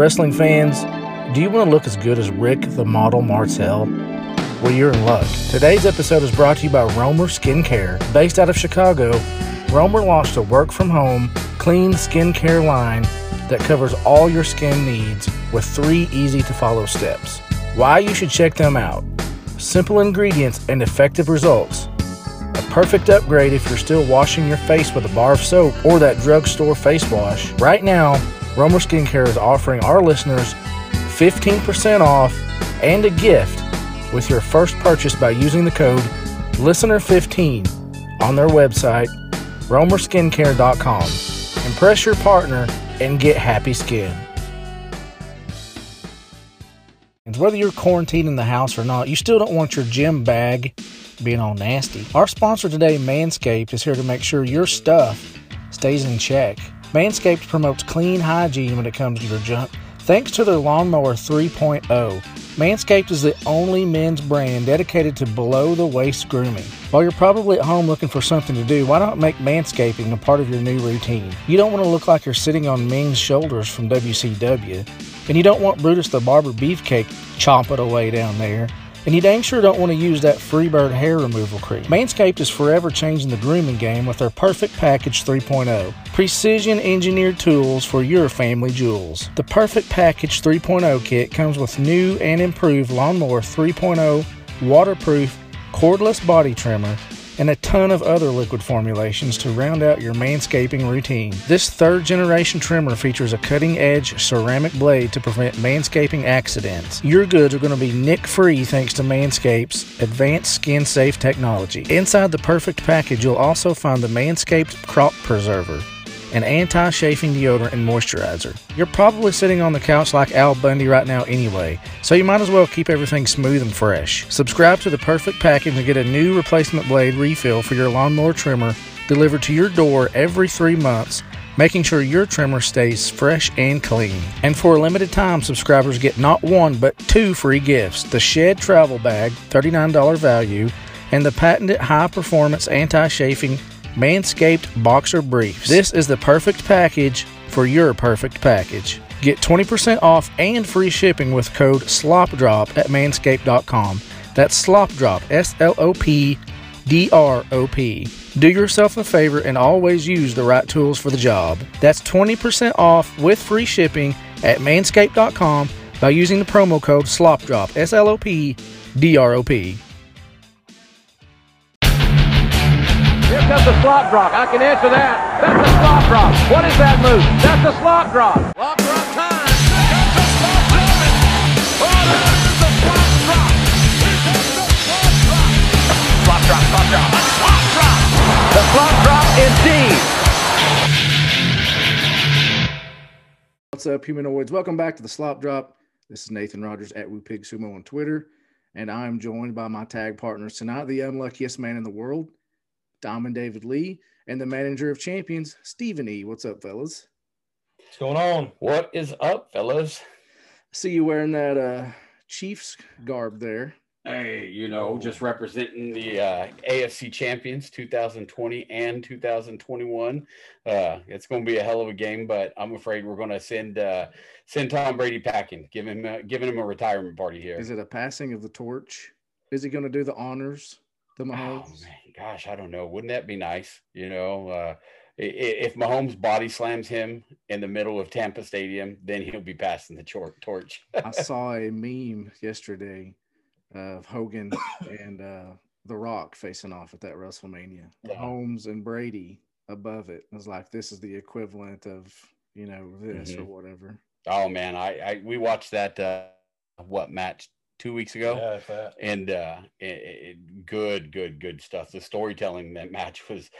Wrestling fans, do you want to look as good as Rick the Model Martel? Well, you're in luck. Today's episode is brought to you by Romer Skincare. Based out of Chicago, Romer launched a work from home, clean skincare line that covers all your skin needs with three easy to follow steps. Why you should check them out simple ingredients and effective results. A perfect upgrade if you're still washing your face with a bar of soap or that drugstore face wash. Right now, Romer Skincare is offering our listeners 15% off and a gift with your first purchase by using the code LISTENER15 on their website, romerskincare.com. Impress your partner and get happy skin. And whether you're quarantined in the house or not, you still don't want your gym bag being all nasty. Our sponsor today, Manscaped, is here to make sure your stuff stays in check. Manscaped promotes clean hygiene when it comes to your junk thanks to their Lawnmower 3.0. Manscaped is the only men's brand dedicated to below the waist grooming. While you're probably at home looking for something to do, why not make manscaping a part of your new routine? You don't want to look like you're sitting on Ming's shoulders from WCW, and you don't want Brutus the Barber Beefcake chomping away down there. And you dang sure don't want to use that Freebird hair removal cream. Manscaped is forever changing the grooming game with their Perfect Package 3.0. Precision engineered tools for your family jewels. The Perfect Package 3.0 kit comes with new and improved Lawnmower 3.0 waterproof cordless body trimmer and a ton of other liquid formulations to round out your manscaping routine. This third generation trimmer features a cutting edge ceramic blade to prevent manscaping accidents. Your goods are going to be nick free thanks to Manscaped's advanced skin safe technology. Inside the perfect package, you'll also find the Manscaped Crop Preserver an anti chafing deodorant and moisturizer. You're probably sitting on the couch like Al Bundy right now anyway, so you might as well keep everything smooth and fresh. Subscribe to the perfect package and get a new replacement blade refill for your lawnmower trimmer delivered to your door every three months making sure your trimmer stays fresh and clean. And for a limited time, subscribers get not one but two free gifts the Shed Travel Bag, $39 value, and the patented high performance anti chafing Manscaped Boxer Briefs. This is the perfect package for your perfect package. Get 20% off and free shipping with code SLOPDROP at manscaped.com. That's SLOPDROP, S L O P D R O P. Do yourself a favor and always use the right tools for the job. That's 20% off with free shipping at manscaped.com by using the promo code SLOPDROP, S L O P D R O P. Here comes the slop drop. I can answer that. That's a slop drop. What is that move? That's a slop drop. Slop drop time. That's a slop drop. Oh, that is a slop drop. It's a slop drop. Slop drop, slop drop. Slop drop. The slop drop indeed. What's up, humanoids? Welcome back to the Slop Drop. This is Nathan Rogers at Woo Pig Sumo on Twitter, and I'm joined by my tag partners tonight, the unluckiest man in the world, Diamond David Lee, and the manager of champions, Stephen E. What's up, fellas? What's going on? What is up, fellas? See you wearing that uh Chiefs garb there. Hey, you know, just representing the uh, AFC champions 2020 and 2021. Uh, it's going to be a hell of a game, but I'm afraid we're going to send uh, send Tom Brady packing, give him uh, giving him a retirement party here. Is it a passing of the torch? Is he going to do the honors? The Oh, Mahomes? man, gosh, I don't know. Wouldn't that be nice? You know, uh, if Mahomes body slams him in the middle of Tampa Stadium, then he'll be passing the tor- torch. I saw a meme yesterday of Hogan and uh, The Rock facing off at that WrestleMania. Yeah. Mahomes and Brady above it. It was like this is the equivalent of you know this or Mhm. whatever. oh man, I, I we watched that uh, what match two weeks ago. Yeah, and uh it, it, good good good stuff the storytelling that match was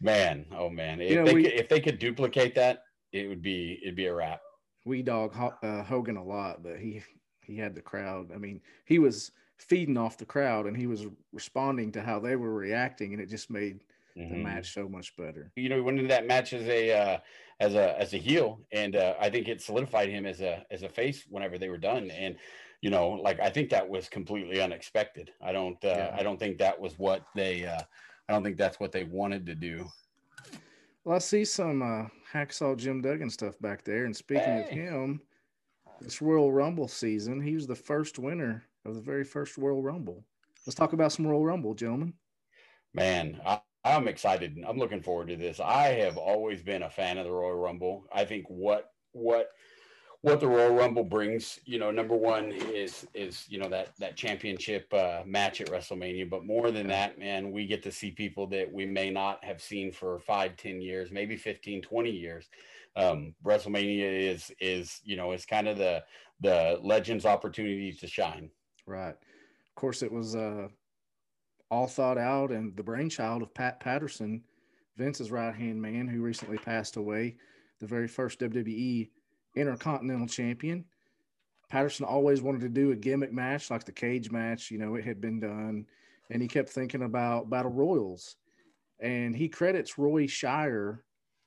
man oh man if You know, they we- could, if they could duplicate that it would be it'd be a wrap We dog Ho- uh, Hogan a lot, but he he had the crowd. I mean, he was feeding off the crowd and he was responding to how they were reacting, and it just made the Mhm. match so much better. you know he went into that match as a uh as a as a heel and uh i think it solidified him as a as a face whenever they were done and you know like i think that was completely unexpected i don't uh Yeah. i don't think that was what they uh i don't think that's what they wanted to do Well, I see some uh, hacksaw Jim Duggan stuff back there, and speaking of him, this Royal Rumble season. He was the first winner of the very first Royal Rumble. Let's talk about some Royal Rumble, gentlemen. Man, I, I'm excited. I'm looking forward to this. I have always been a fan of the Royal Rumble. I think what what what the Royal Rumble brings, you know, number one is is you know that that championship uh, match at WrestleMania, but more than that, man, we get to see people that we may not have seen for five, 10 years, maybe 15, 20 years. Um, WrestleMania is is you know is kind of the the legends' opportunity to shine. Right. Of course, it was uh, all thought out and the brainchild of Pat Patterson, Vince's right hand man, who recently passed away, the very first WWE Intercontinental Champion. Patterson always wanted to do a gimmick match like the cage match. You know, it had been done. And he kept thinking about battle royals. And he credits Roy Shire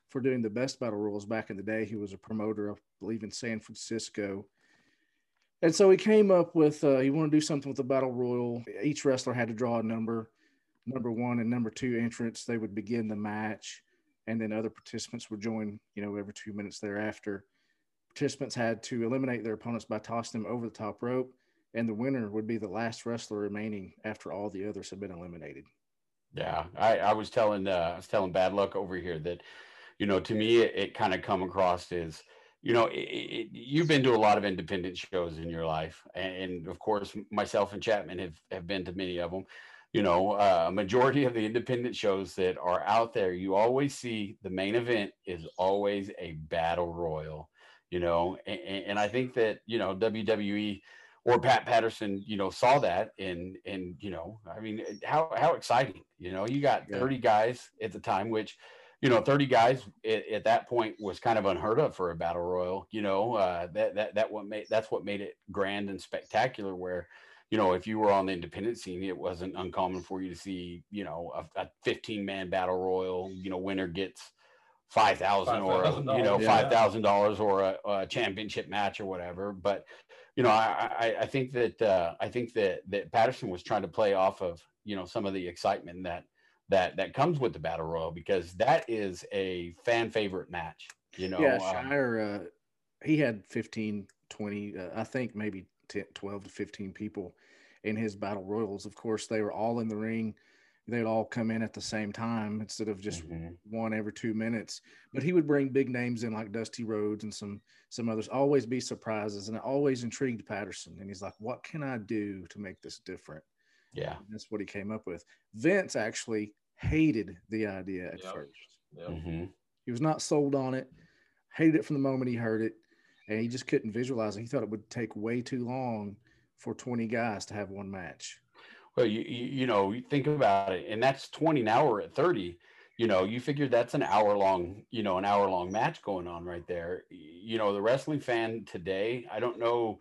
for doing the best battle royals back in the day. He was a promoter, I believe, in San Francisco. And so he came up with uh, he wanted to do something with the battle royal. Each wrestler had to draw a number, number one and number two entrance. They would begin the match, and then other participants would join. You know, every two minutes thereafter participants had to eliminate their opponents by tossing them over the top rope, and the winner would be the last wrestler remaining after all the others had been eliminated. Yeah, I, I was telling uh, I was telling Bad Luck over here that, you know, to me it, it kind of come across as, you know, it, it, you've been to a lot of independent shows in your life, and, and, of course myself and Chapman have have been to many of them. You know, uh, a majority of the independent shows that are out there, you always see the main event is always a battle royal you know, and, and I think that, you know, WWE or Pat Patterson, you know, saw that and, and, you know, I mean, how, how exciting, you know, you got 30 guys at the time, which, you know, 30 guys at, at, that point was kind of unheard of for a battle royal, you know, uh, that, that, that what made, that's what made it grand and spectacular where, you know, if you were on the independent scene, it wasn't uncommon for you to see, you know, a, a 15 man battle royal, you know, winner gets, five thousand or you know yeah. five thousand dollars or a, a, championship match or whatever. But you know, I I, I think that uh, I think that that Patterson was trying to play off of you know some of the excitement that that that comes with the battle royal because that is a fan favorite match. You know, yeah, um, Shire uh, he had 15, 20, uh, I think maybe 10, 12 to fifteen people in his battle royals. Of course, they were all in the ring they'd all come in at the same time instead of just mm-hmm. one every two minutes. But he would bring big names in like Dusty Rhodes and some some others. Always be surprises, and it always intrigued Patterson. And he's like, "What can I do to make this different?" Yeah, and that's what he came up with. Vince actually hated the idea at yep. first. Yep. Mm-hmm. He was not sold on it. Hated it from the moment he heard it, and he just couldn't visualize it. He thought it would take way too long for 20 guys to have one match. Well, you, you, you know, you think about it, and that's 20 an hour at 30. You know, you figure that's an hour long, you know, an hour long match going on right there. You know, the wrestling fan today, I don't know,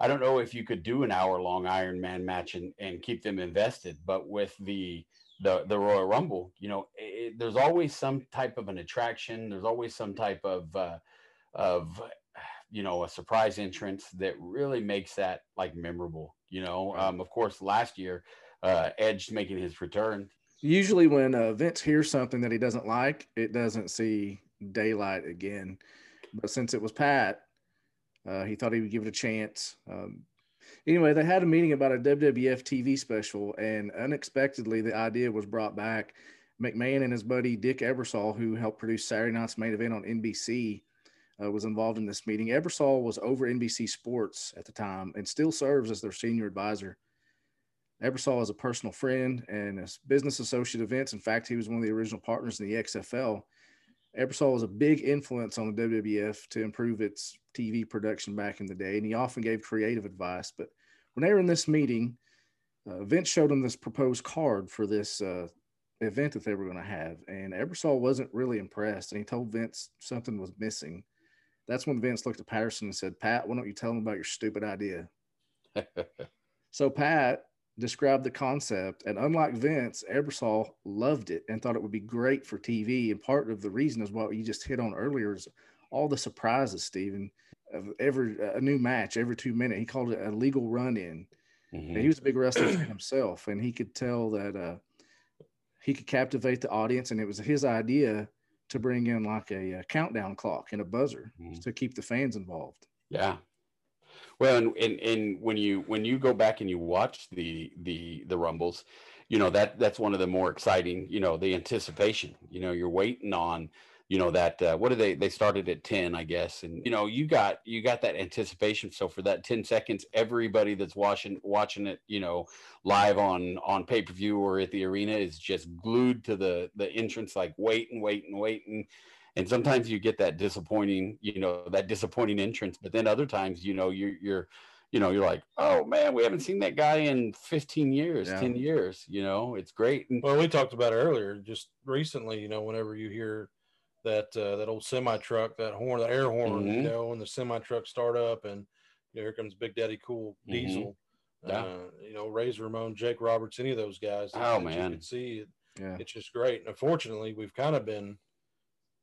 I don't know if you could do an hour long Iron Man match and, and keep them invested, but with the the the Royal Rumble, you know, it, there's always some type of an attraction. There's always some type of uh, of you know a surprise entrance that really makes that like memorable you know, um, of course, last year, uh, Edge making his return. Usually, when uh, Vince hears something that he doesn't like, it doesn't see daylight again. But since it was Pat, uh, he thought he would give it a chance. Um, anyway, they had a meeting about a WWF TV special, and unexpectedly, the idea was brought back. McMahon and his buddy Dick Ebersol, who helped produce Saturday Night's main event on NBC, uh, was involved in this meeting. Ebersol was over NBC Sports at the time and still serves as their senior advisor. Ebersol is a personal friend and a business associate of Vince. In fact, he was one of the original partners in the XFL. Ebersol was a big influence on the WWF to improve its TV production back in the day, and he often gave creative advice. But when they were in this meeting, uh, Vince showed them this proposed card for this uh, event that they were going to have, and Ebersol wasn't really impressed, and he told Vince something was missing. That's when Vince looked at Patterson and said, Pat, why don't you tell him about your stupid idea? so Pat described the concept, and unlike Vince, Ebersol loved it and thought it would be great for TV. And part of the reason is what you just hit on earlier is all the surprises, Stephen, of every a new match every two minutes. He called it a legal run in. Mm-hmm. he was a big wrestler himself, and he could tell that uh, he could captivate the audience, and it was his idea to bring in like a, a countdown clock and a buzzer mm-hmm. to keep the fans involved. Yeah. Well, and, and and when you when you go back and you watch the the the rumbles, you know that that's one of the more exciting. You know, the anticipation. You know, you're waiting on you know that uh, what do they they started at 10 i guess and you know you got you got that anticipation so for that 10 seconds everybody that's watching watching it you know live on on pay-per-view or at the arena is just glued to the the entrance like waiting waiting waiting and sometimes you get that disappointing you know that disappointing entrance but then other times you know you're you're you know you're like oh man we haven't seen that guy in 15 years Yeah. 10 years you know it's great and Well, we talked about earlier, just recently. You know, whenever you hear that uh, that old semi truck, that horn, the air horn, you Mhm. know, when the semi truck start up, and you know, here comes Big Daddy Cool Mhm. Diesel. Yeah. Uh, you know, Razor Ramon, Jake Roberts, any of those guys. Oh, man, you man. can see it, Yeah. it's just great. And unfortunately, we've kind of been,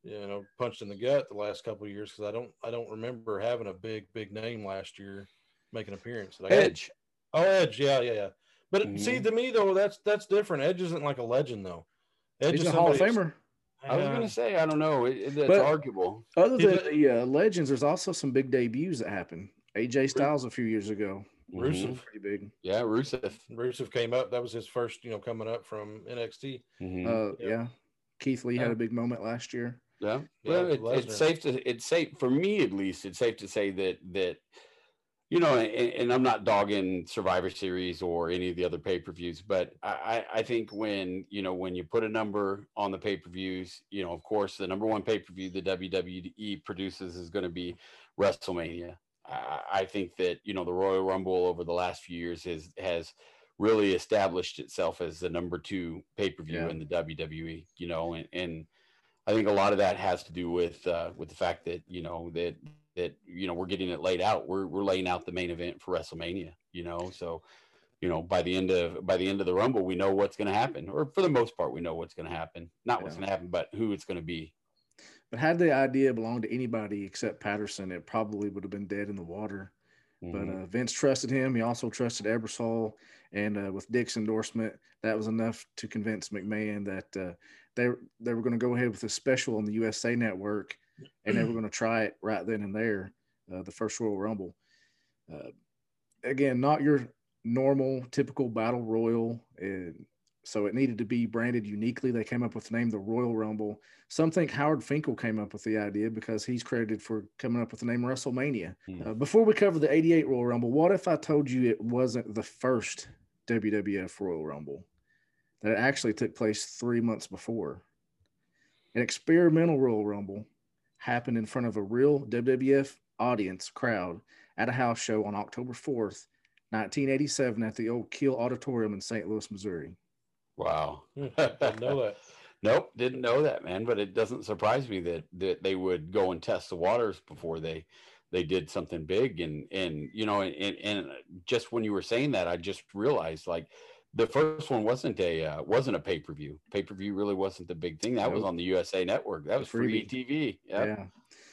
you know, punched in the gut the last couple of years because I don't, I don't remember having a big, big name last year make an appearance. That I got- edge Oh, Edge, yeah, yeah, yeah. But Mhm. see, to me though, that's that's different. Edge isn't like a legend though. Edge He's is a Hall of somebody- Famer. I was gonna say i don't know it, it- that's But- arguable Other than did- the uh, legends, there's also some big debuts that happened. AJ Styles a few years ago, Mhm. Rusev. pretty big. yeah rusev Rusev came up. That was his first, you know, coming up from NXT. Mhm. Uh, Yeah. yeah. Keith Lee had a big moment last year. Yeah. Yeah, Well, it, it's safe to it's safe for me at least. It's safe to say that that you know, and, and I'm not dogging Survivor Series or any of the other pay per views, but I, I think when you know when you put a number on the pay per views, you know, of course, the number one pay per view the WWE produces is going to be WrestleMania. I, I think that you know the Royal Rumble over the last few years has has really established itself as the number two pay per view Yeah. in the WWE. You know, and, and I think a lot of that has to do with uh, with the fact that you know that that you know we're getting it laid out. We're we're laying out the main event for WrestleMania. You know, so you know by the end of by the end of the Rumble, we know what's going to happen, or for the most part, we know what's going to happen. Not what's going to happen, but who it's going to be. But had the idea belonged to anybody except Patterson, it probably would have been dead in the water. But Mhm. uh, Vince trusted him. He also trusted Ebersol, and uh, with Dick's endorsement, that was enough to convince McMahon that uh, they they were going to go ahead with a special on the USA Network, and they were going to try it right then and there, uh, the first Royal Rumble. Uh, again, not your normal, typical battle royal, and so it needed to be branded uniquely. They came up with the name the Royal Rumble. Some think Howard Finkel came up with the idea because he's credited for coming up with the name WrestleMania. Hmm. Uh, before we cover the 88 Royal Rumble, what if I told you it wasn't the first WWF Royal Rumble? That it actually took place three months before. An experimental Royal Rumble happened in front of a real WWF audience crowd at a house show on October 4th, 1987, at the old Kiel Auditorium in St. Louis, Missouri. Wow. Didn't know that. Nope, didn't know that, man. But it doesn't surprise me that that they would go and test the waters before they they did something big. And and you know, and and just when you were saying that, I just realized like the first one wasn't a uh, wasn't a pay per view. Pay per view really wasn't the big thing. That was on the USA Network. That was free. TV. Yep, Yeah.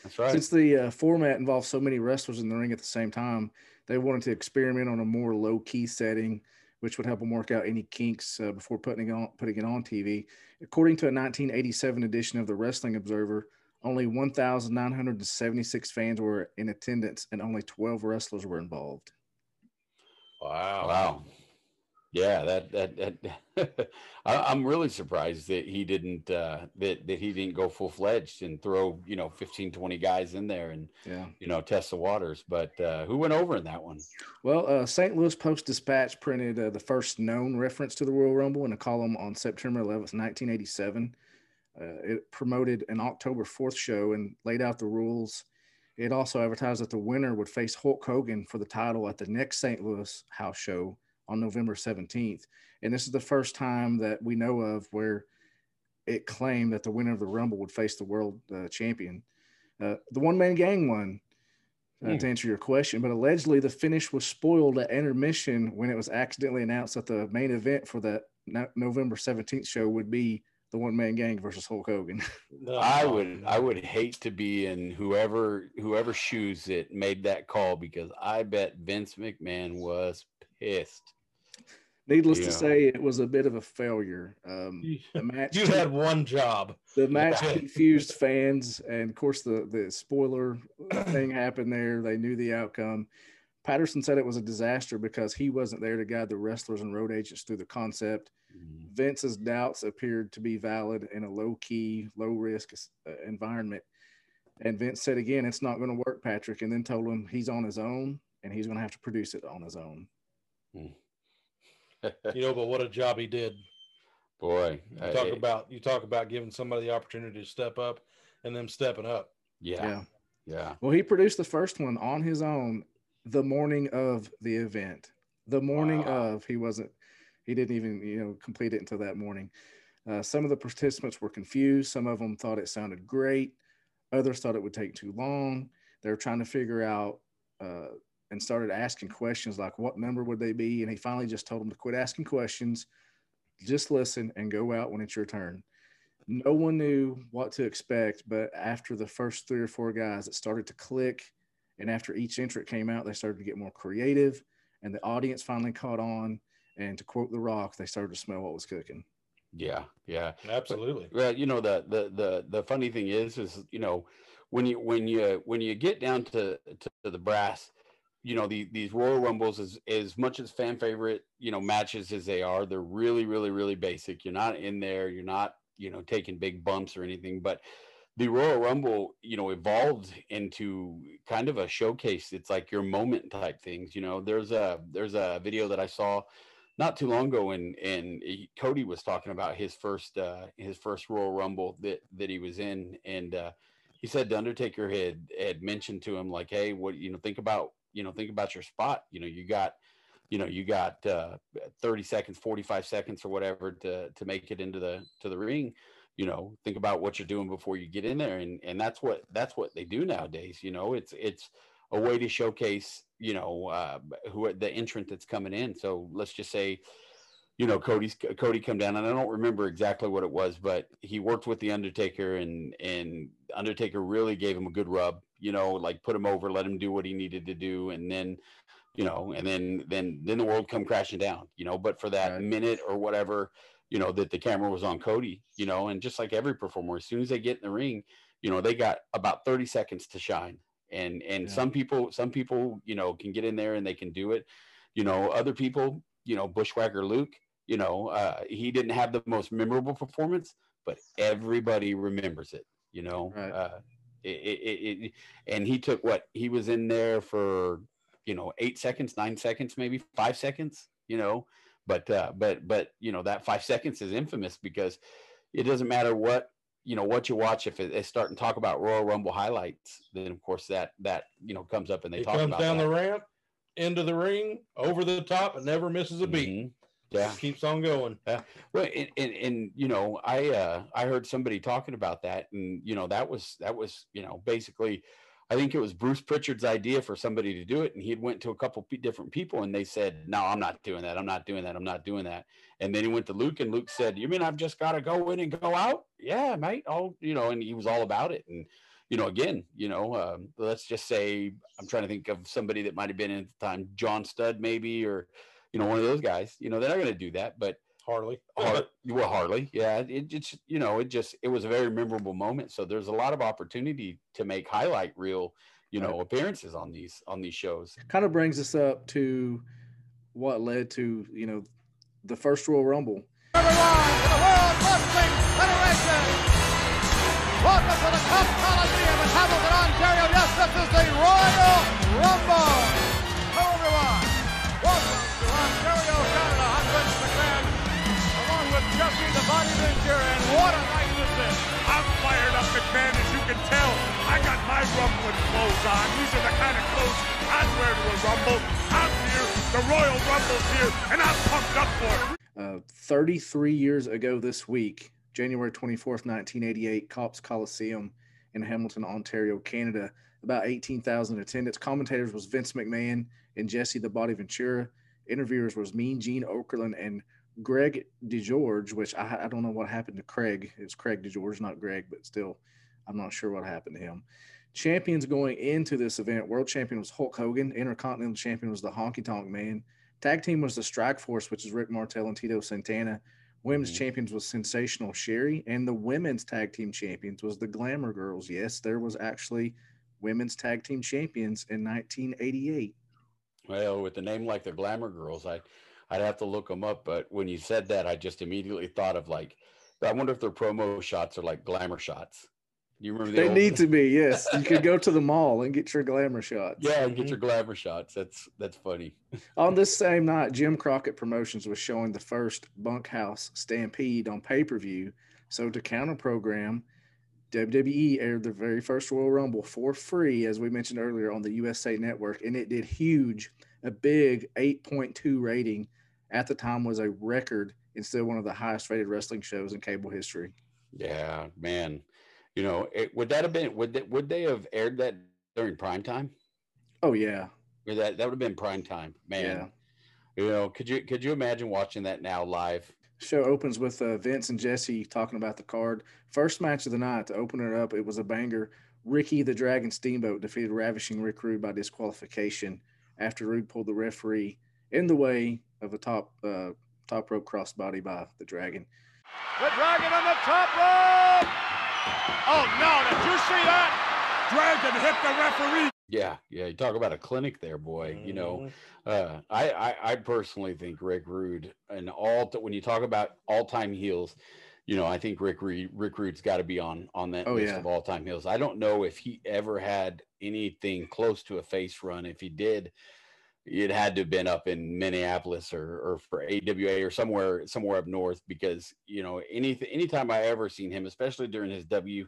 that's right. Since the uh, format involved so many wrestlers in the ring at the same time, they wanted to experiment on a more low key setting, which would help them work out any kinks uh, before putting it on putting it on TV. According to a 1987 edition of the Wrestling Observer, only 1,976 fans were in attendance, and only 12 wrestlers were involved. Wow. Wow. Yeah, that that, that I, I'm really surprised that he didn't uh, that that he didn't go full fledged and throw you know 15, 20 guys in there and Yeah. you know test the waters. But uh, who went over in that one? Well, uh, St. Louis Post Dispatch printed uh, the first known reference to the Royal Rumble in a column on September 11th, 1987. Uh, it promoted an October 4th show and laid out the rules. It also advertised that the winner would face Hulk Hogan for the title at the next St. Louis house show on November 17th. And this is the first time that we know of where it claimed that the winner of the Rumble would face the world uh, champion. Uh, the one man gang won, uh, Hmm. to answer your question, but allegedly the finish was spoiled at intermission when it was accidentally announced that the main event for the no- November 17th show would be the one man gang versus Hulk Hogan. I would. I would hate to be in whoever whoever shoes that made that call because I bet Vince McMahon was pissed. Needless Yeah. to say, it was a bit of a failure. Um, the match, you had one job. the match confused fans, and of course, the the spoiler thing happened there. They knew the outcome. Patterson said it was a disaster because he wasn't there to guide the wrestlers and road agents through the concept. Mhm. Vince's doubts appeared to be valid in a low key, low risk uh, environment. And Vince said again, it's not going to work, Patrick, and then told him he's on his own and he's going to have to produce it on his own. You know, but what a job he did. Boy, You uh, talk it- about you talk about giving somebody the opportunity to step up and them stepping up. yeah, yeah. yeah, Well, he produced the first one on his own the morning of the event. The morning Wow. of, he wasn't, he didn't even, you know, complete it until that morning. Uh, some of the participants were confused. Some of them thought it sounded great. Others thought it would take too long. They were trying to figure out uh, and started asking questions like, what number would they be? And he finally just told them to quit asking questions, just listen and go out when it's your turn no one knew what to expect, but after the first three or four guys, it started to click. And after each entrant came out, they started to get more creative, and the audience finally caught on. And to quote The Rock, they started to smell what was cooking. yeah, yeah. Absolutely. Well, you know the the the the funny thing is, is you know when you when you when you get down to to, the brass, you know the, these Royal Rumbles as as much as fan favorite you know matches as they are, they're really really really basic. You're not in there. You're not you know taking big bumps or anything, but the Royal Rumble, you know, evolved into kind of a showcase. It's like your moment type things. You know, there's a there's a video that I saw not too long ago, and and he- Cody was talking about his first uh, his first Royal Rumble that that he was in, and uh, he said the Undertaker had had mentioned to him like, hey, what you know, think about you know, think about your spot. You know, you got you know you got uh, 30 seconds 45 seconds or whatever to to make it into the to the ring you know think about what you're doing before you get in there and and that's what that's what they do nowadays you know it's it's a way to showcase you know uh who the entrant that's coming in so let's just say you know cody's cody come down and i don't remember exactly what it was but he worked with the undertaker and and undertaker really gave him a good rub you know like put him over let him do what he needed to do and then you know and then then then the world come crashing down you know but for that Right. minute or whatever you know that the camera was on cody you know and just like every performer as soon as they get in the ring you know they got about 30 seconds to shine and and Yeah. some people some people you know can get in there and they can do it you know other people you know bushwhacker luke you know uh he didn't have the most memorable performance but everybody remembers it you know Right. uh it, it, it, and he took what he was in there for you know eight seconds nine seconds maybe five seconds you know but uh but but you know that five seconds is infamous because it doesn't matter what you know what you watch if it, they start and talk about royal rumble highlights then of course that that you know comes up and they talk about it. He talk comes about down that. the ramp, into the ring, over the top, and never misses a beat. Mhm. Yeah Just keeps on going. Yeah well, and, and, and you know, I uh, I heard somebody talking about that, and you know, that was that was you know basically, I think it was Bruce Pritchard's idea for somebody to do it, and he had went to a couple different people, and they said, "No, I'm not doing that. I'm not doing that. I'm not doing that." And then he went to Luke, and Luke said, "You mean I've just got to go in and go out?" Yeah, mate. Oh, you know, and he was all about it, and you know, again, you know, um, let's just say I'm trying to think of somebody that might have been in at the time, John Studd, maybe, or you know, one of those guys. You know, they're not going to do that, but Harley. Har- well, hardly. Yeah, it just you know, it just it was a very memorable moment. So there's a lot of opportunity to make highlight reel, you know, appearances on these on these shows. Kind of brings us up to what led to, you know, the first Royal Rumble. Everyone to the World Wrestling Federation. Welcome to the Copps Coliseum in Hamilton, Ontario. Yes, this is the Royal Rumble. Can tell. I got my rumbling clothes on. These are the kind of clothes I'd wear to a rumble. I'm here, the Royal Rumble's here, and I'm pumped up for it. Uh, 33 years ago this week, January 24th, 1988, Copps Coliseum in Hamilton, Ontario, Canada. About 18,000 attendance. Commentators was Vince McMahon and Jesse the Body Ventura. Interviewers was Mean Gene Okerlund and Greg DeGeorge, which I, I don't know what happened to Craig. It was Craig DeGeorge, not Greg, but still, I'm not sure what happened to him. Champions going into this event, world champion was Hulk Hogan. Intercontinental champion was the Honky Tonk Man. Tag team was the Strike Force, which is Rick Martel and Tito Santana. Women's Mhm. champions was Sensational Sherri, and the women's tag team champions was the Glamour Girls. Yes, there was actually women's tag team champions in 1988. Well, with a name like the Glamour Girls, I I'd have to look them up. But when you said that, I just immediately thought of like, I wonder if their promo shots are like glamour shots. You remember the They old- need to be, yes. You could go to the mall and get your glamour shots. Yeah, get mm-hmm. your glamour shots. That's that's funny. On this same night, Jim Crockett Promotions was showing the first Bunkhouse Stampede on pay per view. So, to counter program, WWE aired the very first Royal Rumble for free, as we mentioned earlier, on the USA Network, and it did huge. A big 8.2 rating at the time was a record and still one of the highest rated wrestling shows in cable history. Yeah, man. You know, it, would that have been would they, would they have aired that during prime time? Oh, yeah. Or that that would have been prime time, man. You know, could you could you imagine watching that now live? Show opens with uh, Vince and Jesse talking about the card. First match of the night to open it up, it was a banger. Ricky the Dragon Steamboat defeated Ravishing Rick Rude by disqualification after Rude pulled the referee in the way of a top uh, top rope crossbody by the Dragon. The Dragon on the top rope. Oh no! Did you see that? Dragon hit the referee. Yeah, yeah. You talk about a clinic there, boy. You know, uh, I, I I personally think Rick Rude and all when you talk about all time heels, you know, I think Rick Rude Rick Rude's got to be on on that Oh, list yeah. of all time heels. I don't know if he ever had anything close to a face run. If he did, it had to have been up in Minneapolis or or for AWA or somewhere somewhere up north because you know any anytime I ever seen him, especially during his W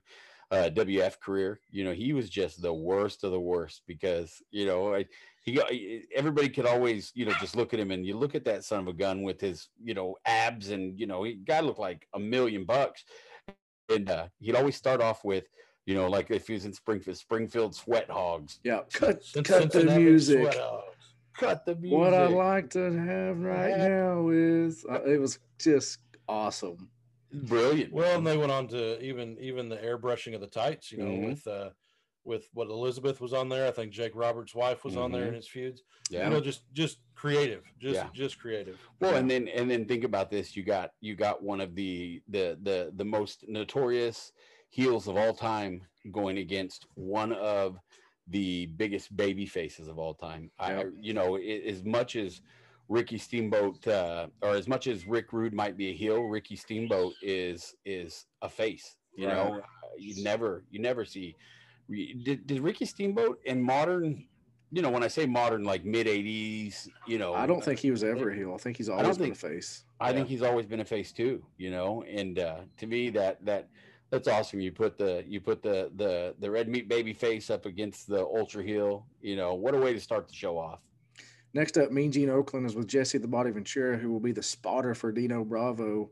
uh, WF career, you know, he was just the worst of the worst because you know I, he everybody could always you know just look at him and you look at that son of a gun with his you know abs and you know he guy looked like a million bucks and uh, he'd always start off with you know like if he was in Springfield Springfield Sweat Hogs Yeah, cut, cut the music. Sweat Hogs. Cut the music What I'd like to have right now is uh, it was just awesome. brilliant Well, and they went on to even even the airbrushing of the tights, you know, Mhm. with uh with what Elizabeth was on there. I think Jake Roberts' wife was on there Mhm. in his feuds. yeah You know, just just creative, just Yeah. just creative. Well, and then and then think about this: you got you got one of the the the the most notorious heels of all time going against one of the biggest baby faces of all time. I, you know, i as much as Ricky Steamboat, uh, or as much as Rick Rude might be a heel, Ricky Steamboat is is a face. You know, Right. Uh, you never you never see. Did, did Ricky Steamboat in modern? You know, when I say modern, like mid '80s, you know, I don't think he was ever a heel. I think he's always been a face. I think he's always been a face too, you know. And uh, to me, that that that's awesome. You put the you put the the the red meat baby face up against the ultra heel. You know, what a way to start the show off. Next up, Mean Gene Okerlund is with Jesse the Body Ventura, who will be the spotter for Dino Bravo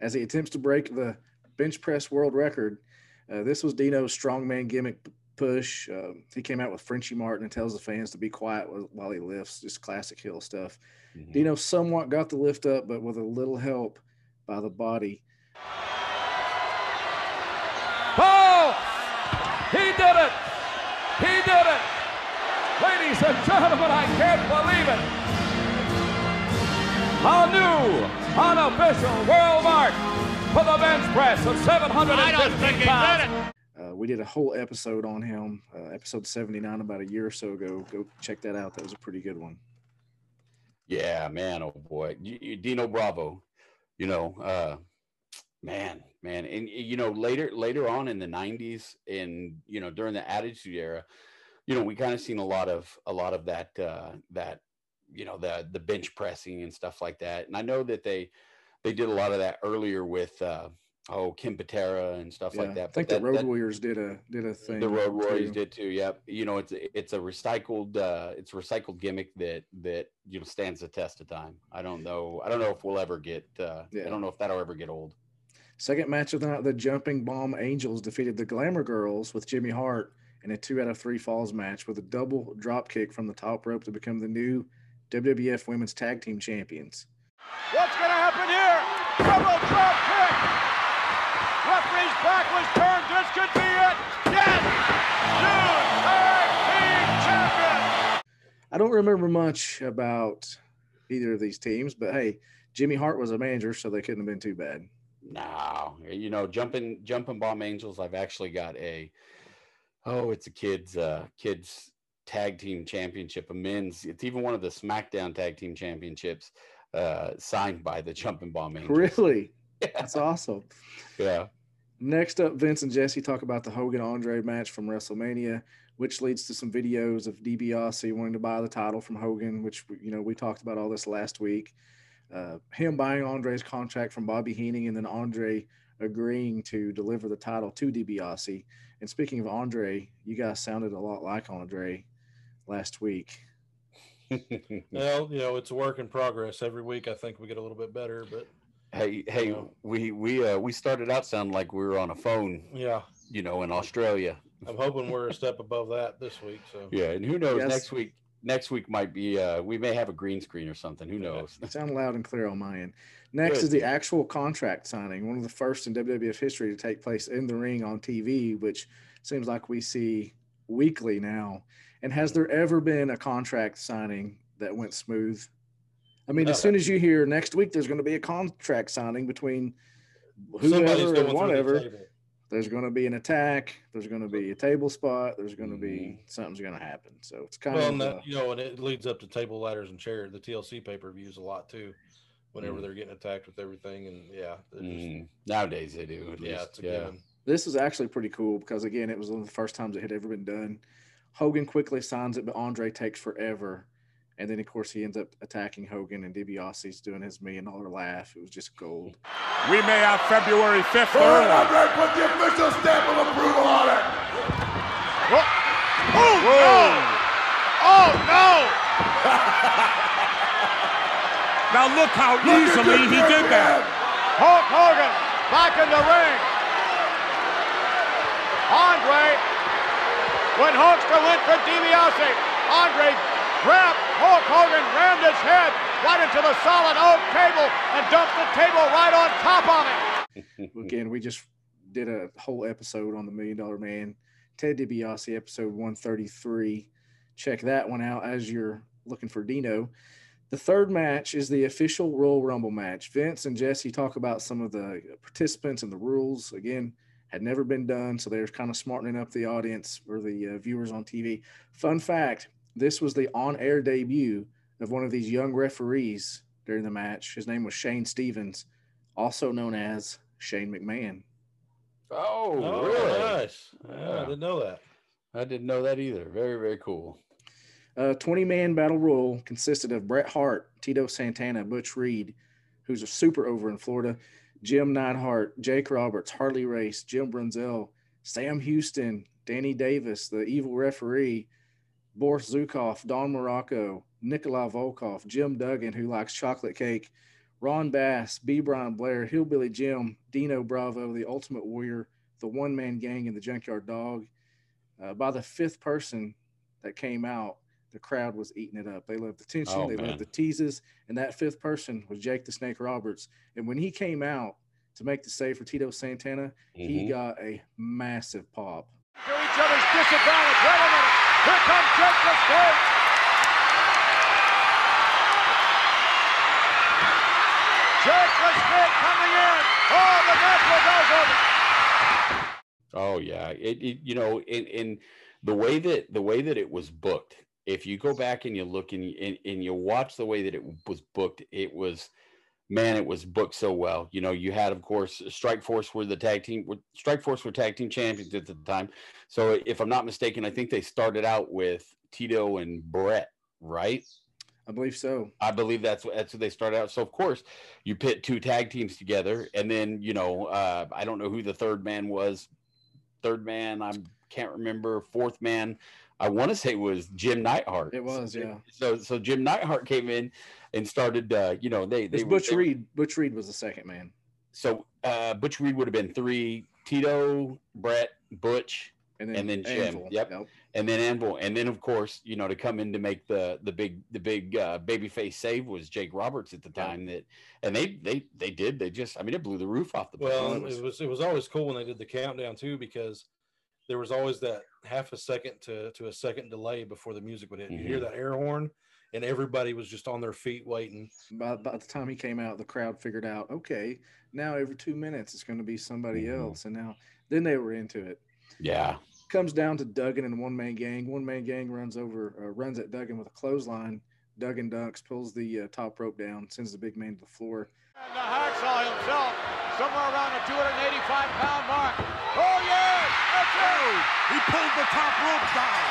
as he attempts to break the bench press world record. Uh, this was Dino's strongman gimmick push. Um, he came out with Frenchie Martin and tells the fans to be quiet while he lifts, just classic heel stuff. Mhm. Dino somewhat got the lift up, but with a little help by the body. Oh! He did it! He did it! Ladies and gentlemen, I can't believe it! A new, unofficial world mark for the bench press of 750 pounds. Uh, we did a whole episode on him, uh, episode 79, about a year or so ago. Go check that out. That was a pretty good one. Yeah, man. Oh boy, You- you- Dino Bravo. You know, uh, man, man, and you know later later on in the '90s, and you know during the Attitude Era, you know we kind of seen a lot of a lot of that uh, that you know the the bench pressing and stuff like that. And I know that they they did a lot of that earlier with uh, oh Ken Patera and stuff Yeah, like that. I think but the Road Warriors did a did a thing. the road warriors too. did too yep you know it's it's a recycled uh it's a recycled gimmick that that you know stands the test of time i don't know i don't know if we'll ever get uh Yeah. i don't know if that'll ever get old Second match of the night, the Jumping Bomb Angels defeated the Glamour Girls with Jimmy Hart in a two out of three falls match with a double drop kick from the top rope to become the new WWF Women's Tag Team Champions. What's going to happen here? Double drop kick. Referee's back was turned. This could be it. Yes. New tag team champion. I don't remember much about either of these teams, but hey, Jimmy Hart was a manager, so they couldn't have been too bad. No you know jumping jumping bomb angels i've actually got a oh it's a kids uh kids tag team championship, a men's. It's even one of the SmackDown tag team championships uh, signed by the Jumping Bomb Angels. Really? That's awesome. Yeah. Next up, Vince and Jesse talk about the Hogan Andre match from WrestleMania, which leads to some videos of DiBiase wanting to buy the title from Hogan, which you know we talked about all this last week. Uh, him buying Andre's contract from Bobby Heenan, and then Andre agreeing to deliver the title to DiBiase. And speaking of Andre, you guys sounded a lot like Andre last week. Well, you know, it's a work in progress. Every week, I think we get a little bit better, but hey, hey, Yeah. we we uh, we started out sounding like we were on a phone, yeah, you know, in Australia. I'm hoping we're a step above that this week. So Yeah, and who knows? Yes. Next week, next week might be. uh We may have a green screen or something. Who knows? Sound loud and clear on my end. Next Good. is the actual contract signing, one of the first in WWF history to take place in the ring on TV, which seems like we see weekly now. And has there ever been a contract signing that went smooth? I mean, as soon as you hear next week there's going to be a contract signing between whoever and or through the whatever. There's going to be an attack, there's going to be a table spot, there's going to be something's going to happen. So it's kind Well, of and uh, you know, and it leads up to table ladders and chairs. The TLC pay per views a lot too. Whenever Mm. they're getting attacked with everything, and yeah, they're just, Mm, nowadays they do. at yeah, least, it's a given. This is actually pretty cool because again, it was one of the first times it had ever been done. Hogan quickly signs it, but Andre takes forever. And then of course he ends up attacking Hogan and DiBiase's doing his million dollar laugh. It was just gold. We may have February 5th All right, early. Andre, put the official stamp of approval on it. Oh, no! Oh, no! now look how Look easily he did young that. Hulk Hogan back in the ring. Andre, when Hulkster went for DiBiase, Andre Hulk Hogan, rammed his head right into the solid oak table, and dumped the table right on top of it. Again, we just did a whole episode on the Million Dollar Man, Ted DiBiase, episode 133. Check that one out as you're looking for Dino. The third match is the official Royal Rumble match. Vince and Jesse talk about some of the participants and the rules. Again, had never been done, so they're kind of smartening up the audience or the uh, viewers on TV. Fun fact this was the on air debut of one of these young referees during the match. His name was Shane Stevens, also known as Shane McMahon. Oh, Oh, really? nice. Yeah, I didn't know that. I didn't know that either. Very, very cool. Uh, 20 man battle royal consisted of Bret Hart, Tito Santana, Butch Reed, who's a super over in Florida, Jim Neidhart, Jake Roberts, Harley Race, Jim Brunzell, Sam Houston, Danny Davis, the evil referee, Boris Zhukov, Don Muraco, Nikolai Volkov, Jim Duggan, who likes chocolate cake, Ron Bass, B. Brian Blair, Hillbilly Jim, Dino Bravo, the Ultimate Warrior, the One Man Gang, and the Junkyard Dog. Uh, by the fifth person that came out, the crowd was eating it up. They loved the tension, Oh, they man. loved the teases, and that fifth person was Jake the Snake Roberts. And when he came out to make the save for Tito Santana, he Mhm. got a massive pop. To each other's disadvantage. Wait a minute. Here comes Jake the Snake. Jake the Snake coming in. Oh, the match was over. Oh yeah, it, it you know in in the way that the way that it was booked. If you go back and you look and, and and you watch the way that it was booked, it was man, it was booked so well. You know, you had of course Strike Force were the tag team. Strike Force were tag team champions at the time. So if I'm not mistaken, I think they started out with Tito and Bret, right? I believe so. I believe that's what that's what they started out. So of course, you pit two tag teams together, and then you know uh, I don't know who the third man was. Third man, I can't remember. Fourth man, I want to say it was Jim Neidhart. It was, yeah. So so Jim Neidhart came in and started. Uh, you know they they It's were- Butch they Reed. Butch Reed was the second man. So uh, Butch Reed would have been three. Tito, Bret, Butch, And then, And then Jim, Anvil. yep. and then Anvil, and then of course you know to come in to make the the big the big uh, babyface save was Jake Roberts at the Yeah. time that, and they they they did they just I mean it blew the roof off the. Well, it it was- was, it was always cool when they did the countdown too because there was always that half a second to, to a second delay before the music would hit. You hear that air horn, and everybody was just on their feet waiting. By, by the time he came out, the crowd figured out, okay, now every two minutes it's going to be somebody Mhm. else. And now, then they were into it. yeah, Comes down to Duggan and one man gang. One man gang runs over, uh, runs at Duggan with a clothesline. Duggan ducks, pulls the uh, top rope down, sends the big man to the floor. And the hacksaw himself, somewhere around the 285 pound mark. Oh, yeah! That's it! He pulled the top rope down.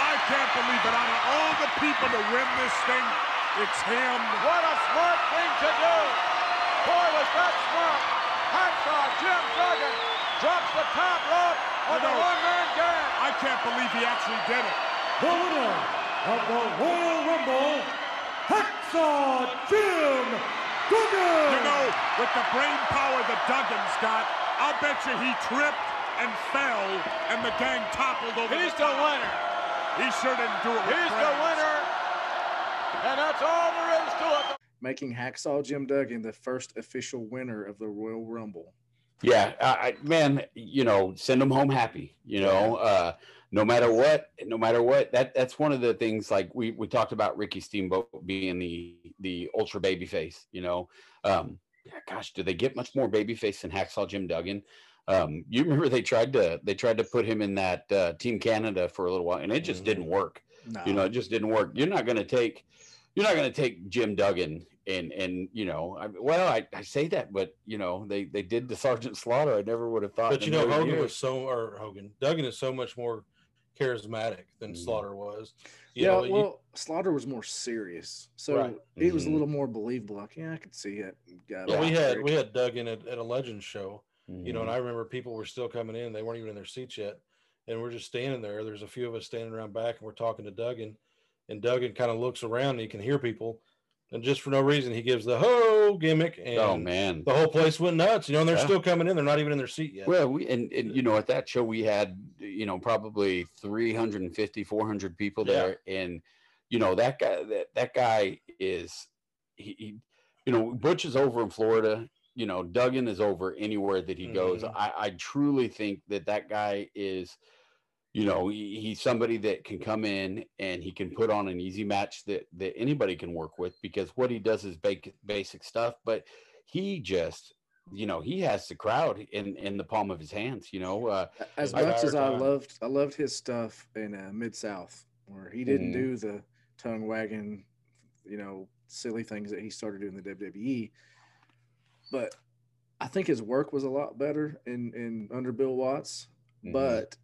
I can't believe it. Out of all the people to win this thing, it's him. What a smart thing to do! Boy, was that smart! Hacksaw Jim Duggan drops the top rope on the one-man gang. I can't believe he actually did it. the winner of the Royal Rumble, Hacksaw Jim Duggan. You know, with the brain power that Duggan's got, I'll bet you he tripped and fell, and the gang toppled over. He's the the winner. He sure didn't do it with He's the winner. And that's all there is to it. making Hacksaw Jim Duggan the first official winner of the Royal Rumble. Yeah, I, I, man, you know, send them home happy. You know, uh, no matter what, no matter what. That that's one of the things. Like we we talked about Ricky Steamboat being the the ultra baby face. You know, um, yeah, gosh, do they get much more baby face than Hacksaw Jim Duggan? Um, you remember they tried to they tried to put him in that uh, Team Canada for a little while, and it just Mhm. didn't work. No, You know, it just didn't work. You're not going to take, you're not going to take Jim Duggan and and you know, I, well, I, I say that, but you know, they they did the Sergeant Slaughter. I never would have thought. But you know, Hogan years. was so, or Hogan, Duggan is so much more charismatic than Mhm. Slaughter was. You yeah, know, you- well, Slaughter was more serious, so Right. he was a Mhm. little more believable. Like, yeah, I could see it. Got well, we it. had we had Duggan at, at a Legends show, you know, and Mhm. I remember people were still coming in; they weren't even in their seats yet, and we're just standing there. There's a few of us standing around back, and we're talking to Duggan, and Duggan kind of looks around, and he can hear people, and just for no reason, he gives the ho gimmick, and oh man. the whole place went nuts. You know, and they're Yeah. still coming in; they're not even in their seat yet. Well, we and, and you know at that show we had you know probably 350 400 people Yeah. there and you know that guy that that guy is he, he you know Butch is over in Florida you know Duggan is over anywhere that he goes Mhm. I I truly think that that guy is you know he, he's somebody that can come in and he can put on an easy match that that anybody can work with because what he does is basic basic stuff but he just you know he has the crowd in in the palm of his hands you know uh as much as I loved, I loved his stuff in uh, Mid South, where he didn't Mhm. do the tongue wagging, you know, silly things that he started doing the WWE. But I think his work was a lot better in in under Bill Watts. Mhm. But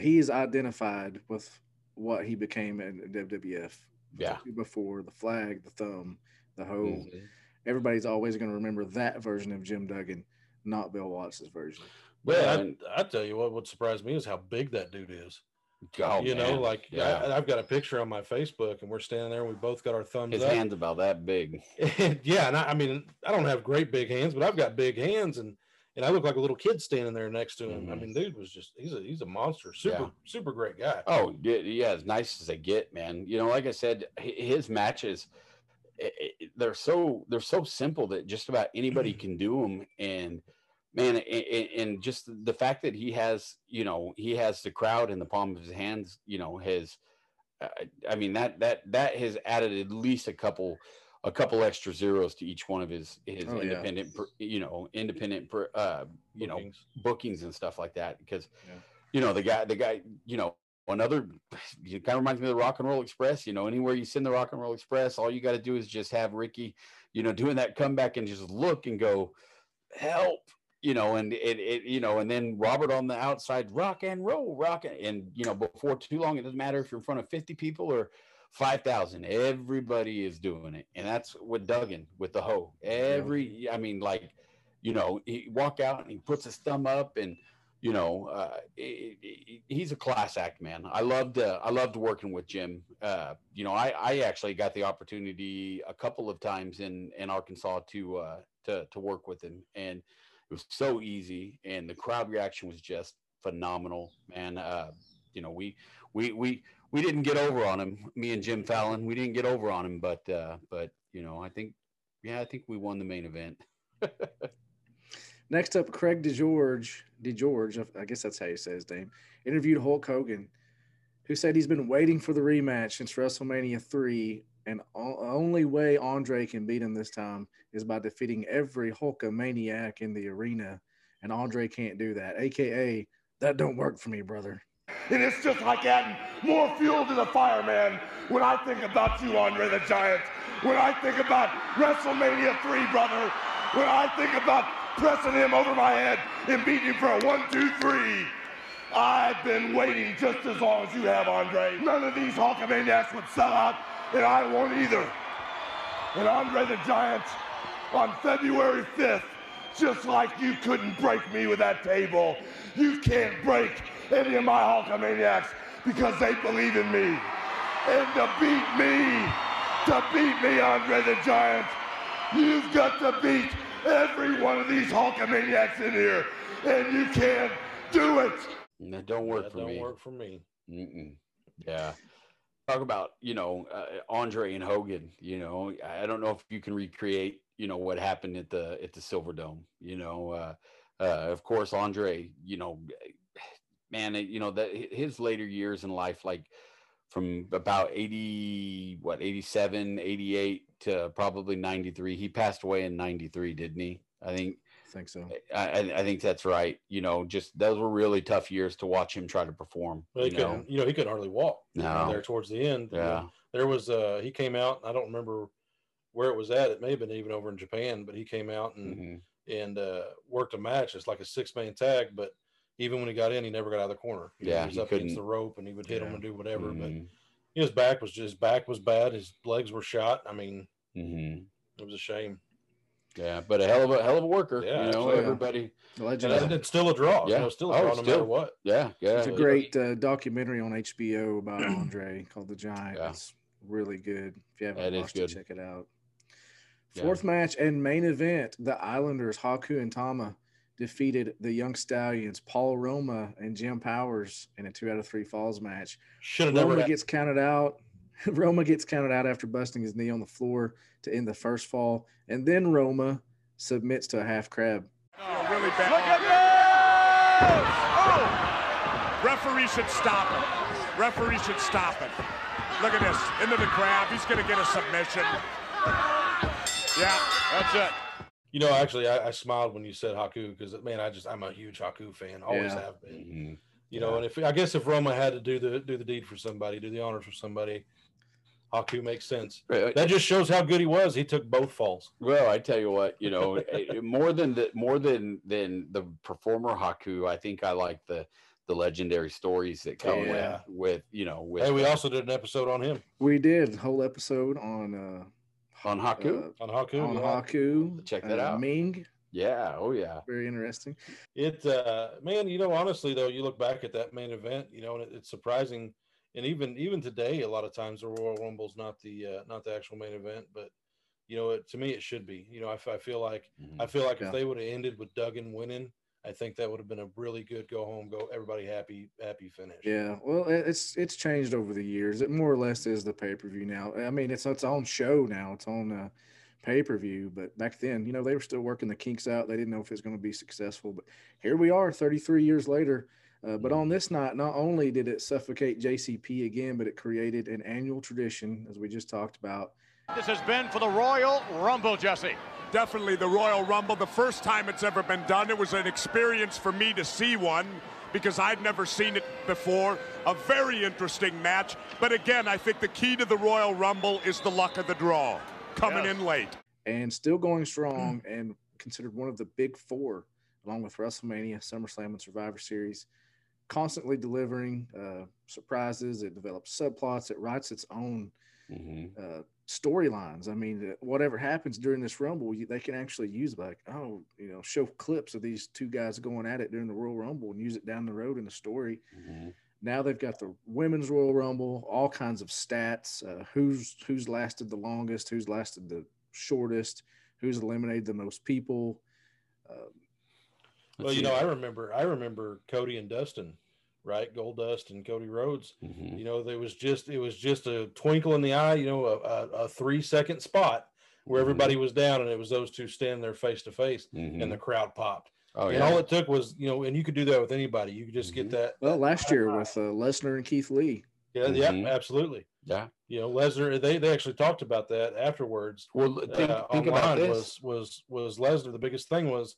he is identified with what he became in WWF. Yeah. Before the flag, the thumb, the hoe. Mhm. Everybody's always going to remember that version of Jim Duggan, not Bill Watts's version. Well, Yeah, I, I tell you what, what surprised me is how big that dude is. oh, you know, like yeah I, I've got a picture on my Facebook, and we're standing there, and we both got our thumbs his up. hands about that big yeah, and I, I mean, I don't have great big hands, but I've got big hands, and and I look like a little kid standing there next to him. I Mhm. mean, dude was just he's a he's a monster, super Yeah. super great guy. Oh, yeah, yeah, as nice as they get, man. You know, like I said, his matches, i- i- they're so they're so simple that just about anybody can do them. And man, and just the fact that he has, you know, he has the crowd in the palm of his hands, you know, has, uh, I mean, that that that has added at least a couple a couple extra zeros to each one of his his Oh, independent, per- you know, independent, uh, you know, Bookings. bookings and stuff like that because Yeah. you know the guy the guy you know another it kind of reminds me of the rock and roll express you know anywhere you send the rock and roll express all you got to do is just have ricky you know doing that comeback and just look and go help you know and it, it you know and then robert on the outside rock and roll rock and, and you know before too long it doesn't matter if you're in front of 50 people or 5000 everybody is doing it. And that's with duggan with the hoe. Every i mean like you know he walk out and he puts his thumb up and you know uh he- he- he's a class act man. I loved uh, i loved working with jim. Uh you know i i actually got the opportunity a couple of times in in arkansas to uh to to work with him. And it was so easy. And the crowd reaction was just phenomenal man. Uh you know we we we we didn't get over on him me and jim fallon we didn't get over on him but uh but you know i think yeah i think we won the main event Next up, Craig DeGeorge, DeGeorge, I guess that's how you say his name, interviewed Hulk Hogan, who said he's been waiting for the rematch since WrestleMania 3, and only way Andre can beat him this time is by defeating every Hulkamaniac in the arena and Andre can't do that. AKA, that don't work for me, brother. And it's just like adding more fuel to the fire, man. When I think about you, Andre the Giant, when I think about WrestleMania 3, brother, when I think about pressing him over my head and beating him for a one, two, three, I've been waiting just as long as you have, Andre. None of these Hulkamaniacs would sell out, and I won't either. And Andre the Giant, on February 5th, just like you couldn't break me with that table, you can't break any of my Hulkamaniacs because they believe in me. And to beat me, to beat me, Andre the Giant, you've got to beat every one of these Hulkamaniacs in here. And you can't do it. That don't work That for don't me. work for me. Mm-mm. Yeah. Talk about, you know, uh, Andre and Hogan, you know, I don't know if you can recreate, you know, what happened at the at the Silver Dome, you know, uh, uh of course Andre, you know, man, it- you know, that his later years in life like from about 80 what 87 88 to probably 93 he passed away in 93 didn't he i think I think so. I, I- I think that's right. You know, just those were really tough years to watch him try to perform. Well, he you know? couldn't, you know, he couldn't hardly walk. you No. there towards the end. you know. Yeah. there was uh he came out. I don't remember where it was at. It may have been even over in Japan, but he came out and Mhm. and uh, worked a match. It's like a six man tag, but even when he got in, he never got out of the corner. You know, Yeah, he was he up against couldn't- the rope and he would hit him and do whatever. But Mhm. his back was just his back was bad. His legs were shot. I mean, Mhm. it was a shame. Yeah, but a hell of a hell of a worker. Yeah, you know, absolutely. everybody. Legend. And it's still a draw. Yeah. You know, still a Oh, draw no matter still. what. Yeah, yeah. There's a great uh, documentary on HBO about Andre called The Giant. Yeah. It's really good. If you haven't That is watched it, check it out. Yeah. Fourth match and main event: the Islanders, Haku and Tama, defeated the Young Stallions, Paul Roma and Jim Powers, in a two out of three falls match. Should have. Roma Had, gets counted out. Roma gets counted out after busting his knee on the floor to end the first fall, and then Roma submits to a half crab. A really bad. Look at this! Oh! Referee should stop it. Referee should stop it. Look at this. Into the crab. He's going to get a submission. Yeah. That's it. You know, actually, I, I smiled when you said Haku because man, I just I'm a huge Haku fan. Always Yeah. have been. Mhm. You know, and if I guess if Roma had to do the do the deed for somebody, do the honors for somebody, Haku makes sense. Right, That just shows how good he was. He took both falls. Well, I tell you what, you know, eh, more than the more than than the performer Haku, I think I like the the legendary stories that come Yeah. with with you know with Hey, we uh, also did an episode on him We did a whole episode on uh, on Haku. uh, on Haku. on yeah. Haku. Check that uh, out. Meng, yeah, oh yeah. very interesting. It uh man, you know, honestly though, you look back at that main event, you know, and it, it's surprising. And even even today, a lot of times the Royal Rumble's not the uh, not the actual main event, but you know, it, to me it should be. You know, I feel like Mhm. I feel like Yeah. if they would have ended with Duggan winning, I think that would have been a really good go home, go everybody happy happy finish. Yeah, well, it's it's changed over the years. It more or less is the pay per view now. I mean, it's its own show now. It's on uh, pay per view. But back then, you know, they were still working the kinks out. They didn't know if it was going to be successful. But here we are, 33 years later. Uh, but on this night, not only did it suffocate JCP again, but it created an annual tradition, as we just talked about. This has been for the Royal Rumble, Jesse. Definitely the Royal Rumble. The first time it's ever been done. It was an experience for me to see one because I'd never seen it before. A very interesting match. But again, I think the key to the Royal Rumble is the luck of the draw. Coming Yes. in late. and still going strong and considered one of the big four, along with WrestleMania, SummerSlam, and Survivor Series. Constantly delivering uh, surprises. It develops subplots. It writes its own Mhm. uh, storylines. I mean, uh, whatever happens during this Rumble, you, they can actually use like, oh, you know, show clips of these two guys going at it during the Royal Rumble and use it down the road in the story. Mhm. Now they've got the women's Royal Rumble, all kinds of stats, uh, who's who's lasted the longest, who's lasted the shortest, who's eliminated the most people. Uh, Well, you see. know, I remember I remember Cody and Dustin, right? Goldust and Cody Rhodes. Mhm. You know, there was just it was just a twinkle in the eye, you know, a, a, a three second spot where Mhm. everybody was down and it was those two standing there face to face and the crowd popped. oh and yeah. all it took was, you know, and you could do that with anybody. You could just Mhm. get that. well, last year with uh, Lesnar and Keith Lee. Yeah, Mhm. yeah, absolutely. yeah. You know, Lesnar, they, they actually talked about that afterwards. Well, think, uh, think about this. was was was Lesnar. The biggest thing was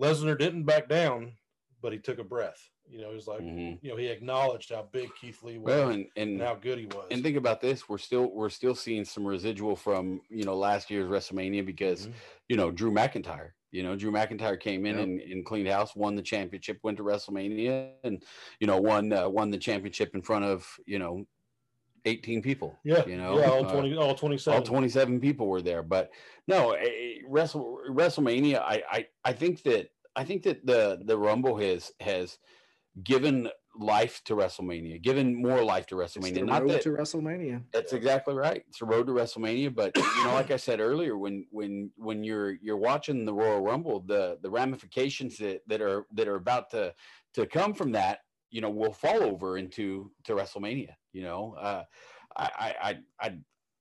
Lesnar didn't back down, but he took a breath. You know, he was like, Mhm. you know, he acknowledged how big Keith Lee was Well, and and and how good he was. and think about this: we're still we're still seeing some residual from you know last year's WrestleMania because Mhm. you know Drew McIntyre. You know Drew McIntyre came in Yep. and, and cleaned house, won the championship, went to WrestleMania, and you know won uh, won the championship in front of you know eighteen people. yeah, you know, yeah, all uh, twenty, all twenty-seven. all 27 people were there but no eh, eh, Wrestle, wrestlemania I, I i think that i think that the the rumble has has given life to wrestlemania given more life to It's wrestlemania. The not road that to WrestleMania. that's exactly right. It's a road to wrestlemania but you know like i said earlier when when when you're you're watching the royal rumble the the ramifications that that are that are about to to come from that you know will fall over into to wrestlemania you know? Uh i i i, I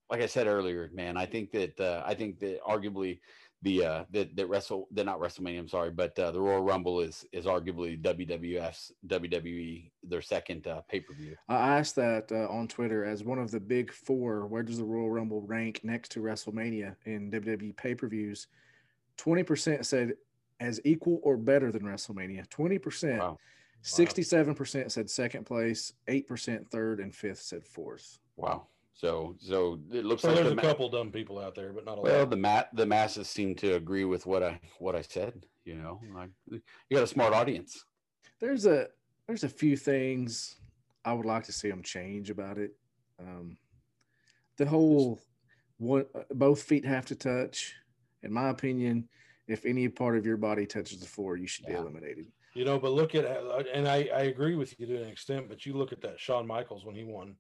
like I said earlier, man, I think that uh, I think that arguably the uh, that that wrestle the not WrestleMania, I'm sorry, but uh, the Royal Rumble is is arguably WWF's WWE their second uh, pay per view. I asked that uh, on Twitter as one of the big four. Where does the Royal Rumble rank next to WrestleMania in WWE pay per views? Twenty percent said as equal or better than WrestleMania. Twenty percent. Wow, Sixty-seven percent said second place. Eight percent third, and fifth said fourth. wow. So so it looks So like there's the a ma- couple dumb people out there, but not a well lot. the mat the masses seem to agree with what I what I said. You know, I, you got a smart audience. There's a there's a few things I would like to see them change about it. Um, the whole one uh, both feet have to touch. In my opinion, if any part of your body touches the floor, you should be eliminated. You know, but look at and I, I agree with you to an extent, but you look at that Shawn Michaels when he won.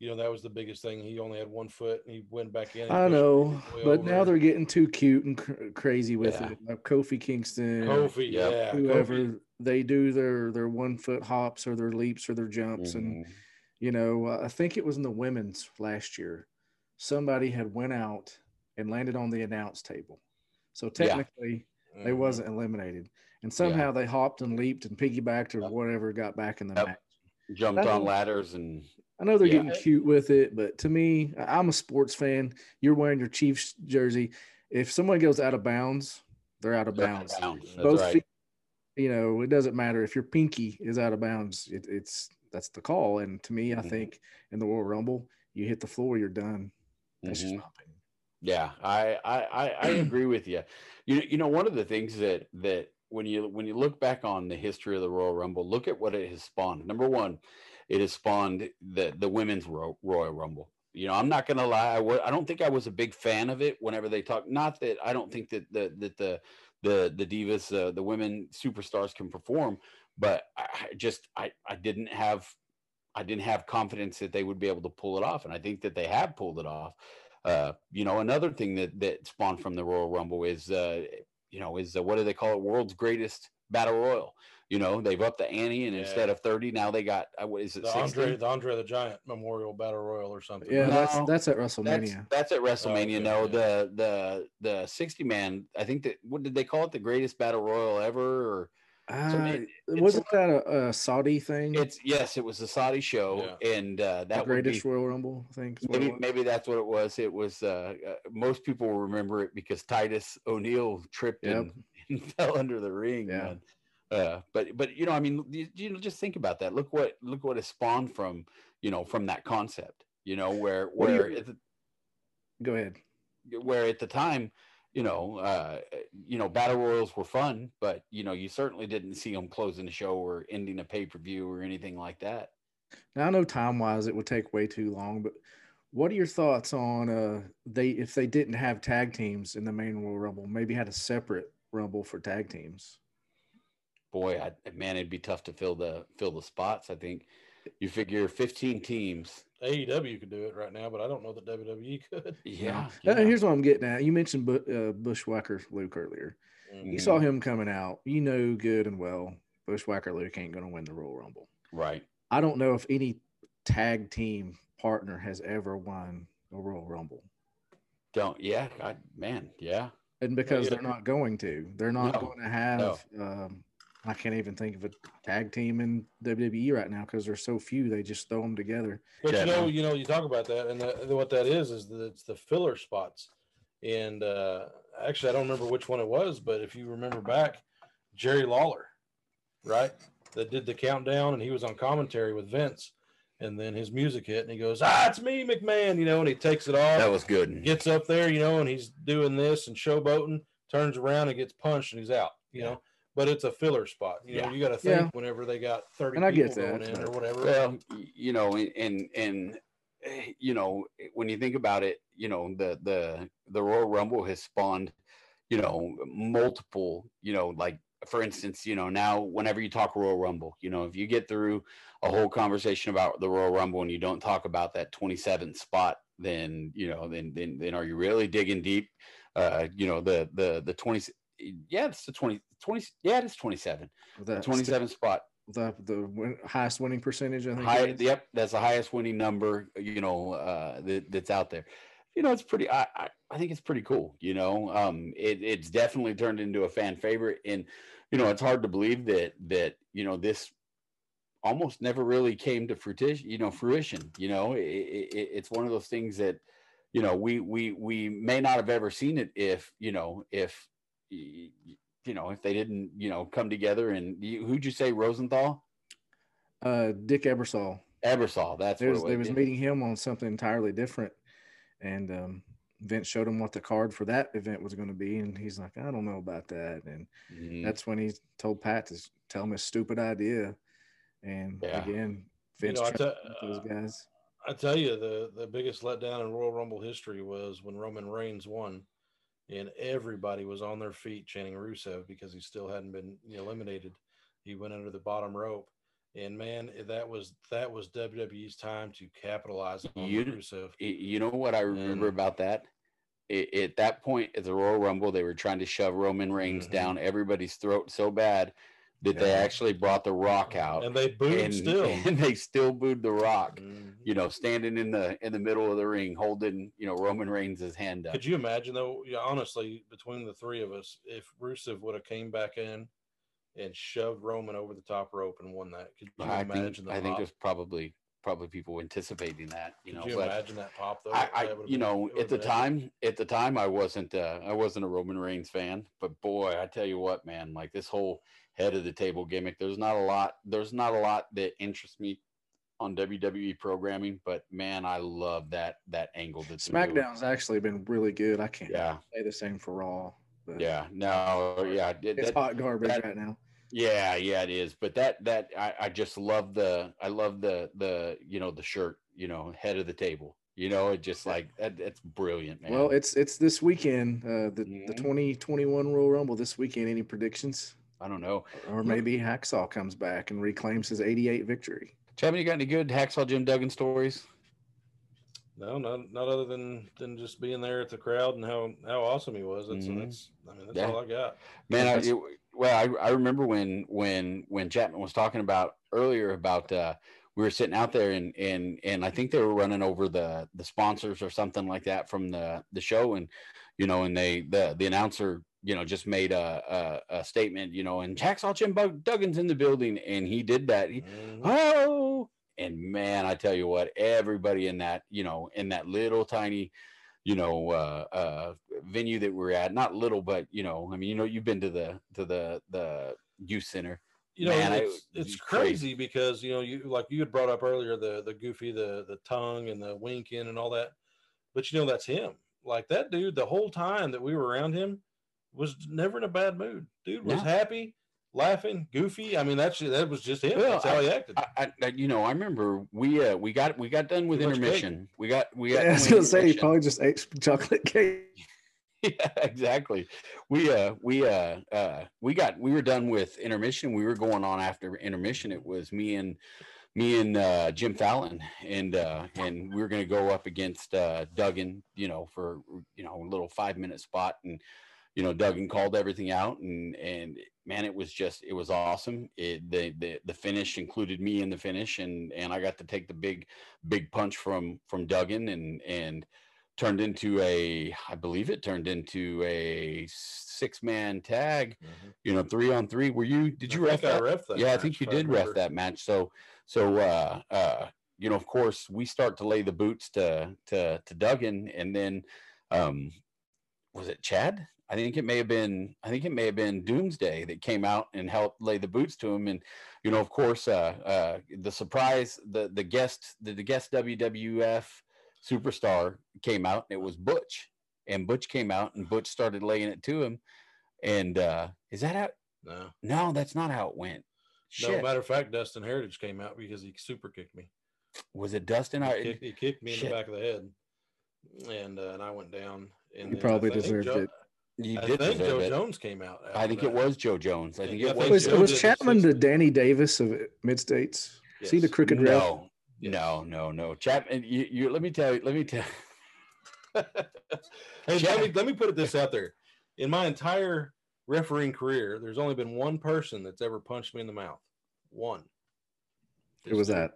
You know, that was the biggest thing. He only had one foot and he went back in. I know, but over. now they're getting too cute and cr- crazy with Yeah. it. Like Kofi Kingston, Kofi, Yeah. yeah, whoever Kofi. they do their their one foot hops or their leaps or their jumps, and Mhm. you know, uh, I think it was in the women's last year. Somebody had went out and landed on the announce table, so Yeah. technically they wasn't eliminated. And somehow they hopped and leaped and piggybacked or Yep. whatever, got back in the Yep. match. Jumped on ladders and I know they're Yeah. getting cute with it, but to me, I'm a sports fan. You're wearing your Chiefs jersey. If someone goes out of bounds, they're out of bounds. bounds. Both right. feet, you know, it doesn't matter if your pinky is out of bounds. It, it's that's the call. And to me, I Mhm. think in the Royal Rumble, you hit the floor, you're done. That's just Mhm. my opinion. Yeah, I, I I I agree with you. You you know one of the things that that when you when you look back on the history of the Royal Rumble, look at what it has spawned. Number one, it has spawned the the women's Ro- Royal Rumble. You know, I'm not gonna lie, I I don't think I was a big fan of it whenever they talk. Not that I don't think that the that the the the divas, uh, the women superstars can perform, but I just I I didn't have I didn't have confidence that they would be able to pull it off, and I think that they have pulled it off. Uh, you know, another thing that that spawned from the Royal Rumble is, uh, you know, is uh, what do they call it? World's greatest battle royal. You know, they've upped the ante, and Yeah. instead of thirty, now they got uh, what is it? the 60? Andre, the Andre the Giant Memorial Battle Royal or something. Yeah, No, that's that's at WrestleMania. that's at WrestleMania. okay, no, yeah. the the the sixty man. I think that what did they call it? The greatest battle royal ever? Or Uh, it- wasn't that a, a Saudi thing? it's yes, it was a Saudi show, and uh, the that would be greatest Royal Rumble, I think. is what it maybe maybe that's what it was. It was uh, uh, most people remember it because Titus O'Neil tripped and, and fell under the ring. Yeah. man. Uh, but but you know, I mean, you, you know, just think about that. Look what look what has spawned from you know from that concept. You know, where you- where at the, Go ahead. where at the time. You know, uh, you know, battle royals were fun, but you know, you certainly didn't see them closing the show or ending a pay per view or anything like that. Now I know time wise it would take way too long, but what are your thoughts on uh they if they didn't have tag teams in the main Royal Rumble, maybe had a separate rumble for tag teams? Boy, I, man, it'd be tough to fill the fill the spots. I think you figure 15 teams. AEW could do it right now, but I don't know that WWE could. Yeah, Uh, yeah. here's what I'm getting at. You mentioned Bu- uh, Bushwhacker Luke earlier. Mm. You saw him coming out. You know good and well Bushwhacker Luke ain't going to win the Royal Rumble. right. I don't know if any tag team partner has ever won a Royal Rumble. Don't. Yeah, I, man. Yeah. And because yeah. they're not going to, they're not No, going to have. Um, I can't even think of a tag team in WWE right now because there's so few. They just throw them together. But Yeah, you know, no. you know, you talk about that, and the, what that is is that it's the filler spots. And uh, actually, I don't remember which one it was, but if you remember back, Jerry Lawler, right? That did the countdown, and he was on commentary with Vince. And then his music hit, and he goes, "Ah, it's me, McMahon," you know, and he takes it off. That was good. gets up there, you know, and he's doing this and showboating, turns around and gets punched, and he's out, you know. But it's a filler spot, you know. You got to think Yeah. whenever they got thirty And I people get that, going in or whatever. Well, y- you know, and and and eh, you know, when you think about it, you know, the the the Royal Rumble has spawned, you know, multiple, you know, like for instance, you know, now whenever you talk Royal Rumble, you know, if you get through a whole conversation about the Royal Rumble and you don't talk about that 27th spot, then you know, then then then are you really digging deep? Uh, you know, the the the 20 yeah, it's the 20 20 yeah, it's 27. With The that 27th spot. the the win, highest winning percentage. I think. High, yep, that's the highest winning number, you know, uh, that, that's out there. You know, it's pretty. I, I, I think it's pretty cool. You know, um, it, it's definitely turned into a fan favorite, and you know, it's hard to believe that that you know this almost never really came to fruition. You know, fruition. You know, it, it, it's one of those things that you know we we we may not have ever seen it if you know if you know if they didn't you know come together and you, who'd you say Rosenthal? Uh, Dick Ebersol. Ebersol. That's They what was, they was. was meeting him on something entirely different, and um, Vince showed him what the card for that event was going to be, and he's like, I don't know about that, and Mhm. that's when he told Pat to tell him his stupid idea, and Yeah. again, You Vince know, I tried te- with those guys. I tell you, the the biggest letdown in Royal Rumble history was when Roman Reigns won, and everybody was on their feet chanting Rusev because he still hadn't been eliminated. He went under the bottom rope, and man, that was that was WWE's time to capitalize on You- Rusev. You know what I remember And- about that? I at that point at the Royal Rumble, they were trying to shove Roman Reigns Mhm. down everybody's throat so bad that they actually brought the Rock out, And they booed and, still. and they still booed the Rock. Mhm. You know, standing in the in the middle of the ring, holding you know Roman Reigns' hand up. Could you imagine though? Yeah, honestly, between the three of us, if Rusev would have came back in and shoved Roman over the top rope and won that, could you I think imagine the I think there's probably probably people anticipating that. You Could know, you imagine that pop though? I, I you been- know at the epic. time at the time I wasn't uh, I wasn't a Roman Reigns fan but boy I tell you what man like this whole head of the table gimmick there's not a lot there's not a lot that interests me on WWE programming but man I love that that angle that. SmackDown's actually been really good. I can't yeah say the same for Raw. But yeah no yeah it- it's that- hot garbage that- right now. Yeah, yeah, it is. But that that I, I just love the I love the the you know the shirt, you know, head of the table. You know, it just like that that's brilliant, man. Well, it's it's this weekend, uh, the the Mhm. 2021 Royal Rumble this weekend. Any predictions? I don't know. Or maybe Hacksaw comes back and reclaims his 88 victory. Chapman, you got any good Hacksaw Jim Duggan stories? No, not not other than than just being there at the crowd and how how awesome he was. That's Mhm. that's I mean that's Yeah. all I got. Man, I, it, well, I, I remember when when when Chapman was talking about earlier about uh, we were sitting out there and and and I think they were running over the the sponsors or something like that from the the show and you know and they the the announcer you know just made a a, a statement you know and Hacksaw Jim Duggan's in the building and he did that he, Mhm. oh and man I tell you what everybody in that you know in that little tiny you know uh uh venue that we're at not little but you know i mean you know you've been to the to the the youth center You know, Man, I- it's, it's it's crazy. crazy. because you know you like you had brought up earlier the the goofy the the tongue and the winking and all that, but you know that's him. Like that dude, the whole time that we were around him, was never in a bad mood. Dude was No. happy, laughing, goofy. I mean, that's that was just him. Well, that's how he acted. I, I, I- you know i remember we uh we got we got done with Too intermission we got we got Yeah, I was gonna say he probably just ate some chocolate cake. yeah, exactly. We uh we uh uh we got we were done with intermission. We were going on after intermission. It was me and me and uh Jim Fallon and uh and we were gonna go up against uh Duggan, you know, for you know, a little five minute spot and you know, Duggan called everything out and and man, it was just it was awesome. It the the the finish included me in the finish and and I got to take the big big punch from from Duggan and and turned into a i believe it turned into a six man tag Mhm. you know three on three were you did you I ref think I that ref that yeah i think you I did ref that match so so uh uh you know of course we start to lay the boots to to to duggan and then um was it Chad? I think it may have been I think it may have been Doomsday that came out and helped lay the boots to him. And you know, of course, uh, uh, the surprise, the the guest, the, the guest WWF superstar came out. And it was Butch, and Butch came out, and Butch started laying it to him. And uh, is that how? No, No, that's not how it went. no. Matter of fact, Dustin Heritage came out because he super kicked me. was it Dustin? He, I, kicked, he kicked me in the back of the head, and uh, and I went down. And You then I probably deserved Joe- it. You I did think Joe it. Jones came out. I after think it was Joe Jones. I think Yeah, it was. think Was, Joe Joe was Chapman the Danny Davis of Mid States? See the Yes. crooked ref? No, no, no, no. Chapman, you, you let me tell you. Let me tell. Hey, let me let me put it this out there. In my entire refereeing career, there's only been one person that's ever punched me in the mouth. One. Who was dude that?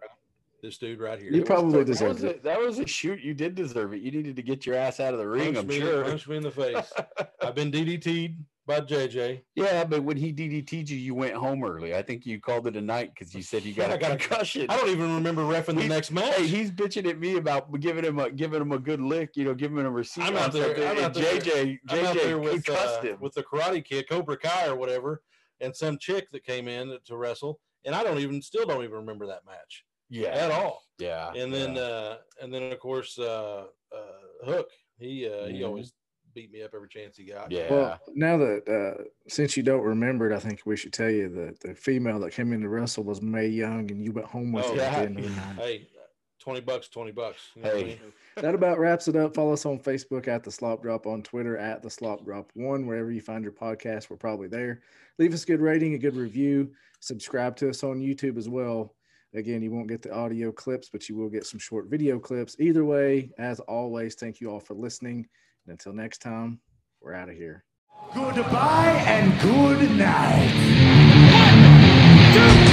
Right- This dude right here. You That probably was- deserved that was it. A, that was a shoot. You did deserve it. You needed to get your ass out of the ring. Punched I'm me, sure. Punched me in the face. I've been DDT'd by JJ. yeah, but when he DDT'd you, you went home early. I think you called it a night because you said you got I a got a- concussion. I don't even remember refing the next match. Hey, he's bitching at me about giving him a giving him a good lick. You know, giving him a receipt. I'm out there- I'm out there- JJ I'm out there JJ with concussed uh, with the Karate Kid, Cobra Kai or whatever, and some chick that came in to wrestle, and I don't even still don't even remember that match yeah, at all. Yeah, and then yeah. uh and then of course uh uh hook he uh he Mhm. always beat me up every chance he got yeah. Well, now that uh, since you don't remember it, I think we should tell you that the female that came in to wrestle was May Young, and you went home with Oh, her yeah. the end of the night. hey 20 bucks 20 bucks you know what I Hey. mean? that about wraps it up. Follow us on Facebook at the Slop Drop, on Twitter at the Slop Drop One. Wherever you find your podcast, we're probably there. Leave us a good rating, a good review. Subscribe to us on YouTube as well. Again, you won't get the audio clips, but you will get some short video clips. Either way, as always, thank you all for listening. And until next time, we're out of here. Goodbye and good night. Two,